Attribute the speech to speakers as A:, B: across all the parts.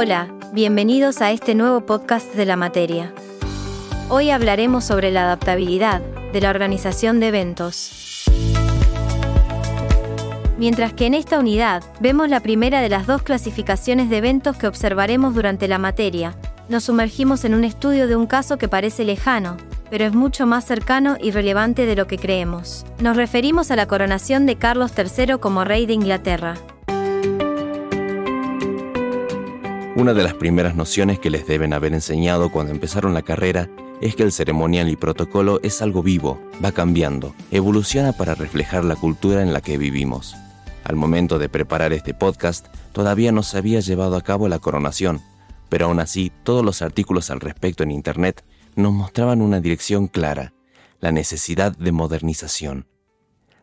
A: Hola, bienvenidos a este nuevo podcast de la materia. Hoy hablaremos sobre la adaptabilidad de la organización de eventos. Mientras que en esta unidad vemos la primera de las dos clasificaciones de eventos que observaremos durante la materia, nos sumergimos en un estudio de un caso que parece lejano, pero es mucho más cercano y relevante de lo que creemos. Nos referimos a la coronación de Carlos III como rey de Inglaterra.
B: Una de las primeras nociones que les deben haber enseñado cuando empezaron la carrera es que el ceremonial y protocolo es algo vivo, va cambiando, evoluciona para reflejar la cultura en la que vivimos. Al momento de preparar este podcast, todavía no se había llevado a cabo la coronación, pero aún así todos los artículos al respecto en Internet nos mostraban una dirección clara, la necesidad de modernización.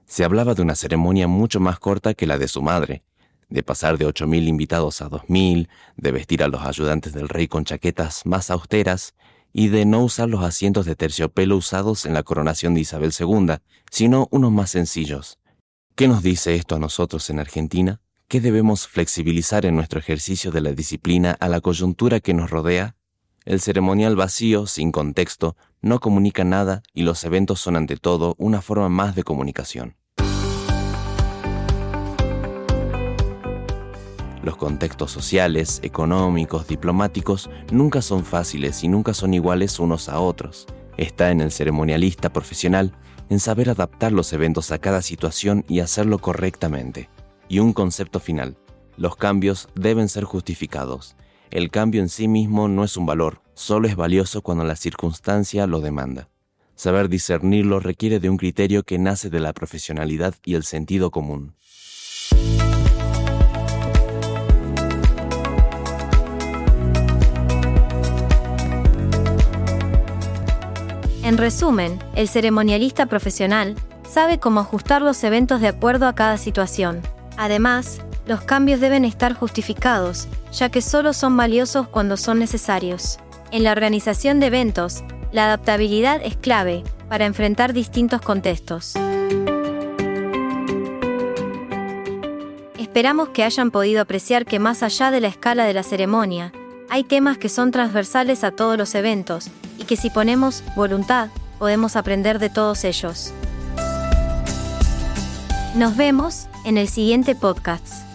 B: Se hablaba de una ceremonia mucho más corta que la de su madre, de pasar de 8.000 invitados a 2.000, de vestir a los ayudantes del rey con chaquetas más austeras y de no usar los asientos de terciopelo usados en la coronación de Isabel II, sino unos más sencillos. ¿Qué nos dice esto a nosotros en Argentina? ¿Qué debemos flexibilizar en nuestro ejercicio de la disciplina a la coyuntura que nos rodea? El ceremonial vacío, sin contexto, no comunica nada y los eventos son ante todo una forma más de comunicación. Los contextos sociales, económicos, diplomáticos nunca son fáciles y nunca son iguales unos a otros. Está en el ceremonialista profesional en saber adaptar los eventos a cada situación y hacerlo correctamente. Y un concepto final. Los cambios deben ser justificados. El cambio en sí mismo no es un valor, solo es valioso cuando la circunstancia lo demanda. Saber discernirlo requiere de un criterio que nace de la profesionalidad y el sentido común.
A: En resumen, el ceremonialista profesional sabe cómo ajustar los eventos de acuerdo a cada situación. Además, los cambios deben estar justificados, ya que solo son valiosos cuando son necesarios. En la organización de eventos, la adaptabilidad es clave para enfrentar distintos contextos. Esperamos que hayan podido apreciar que más allá de la escala de la ceremonia, hay temas que son transversales a todos los eventos y que si ponemos voluntad, podemos aprender de todos ellos. Nos vemos en el siguiente podcast.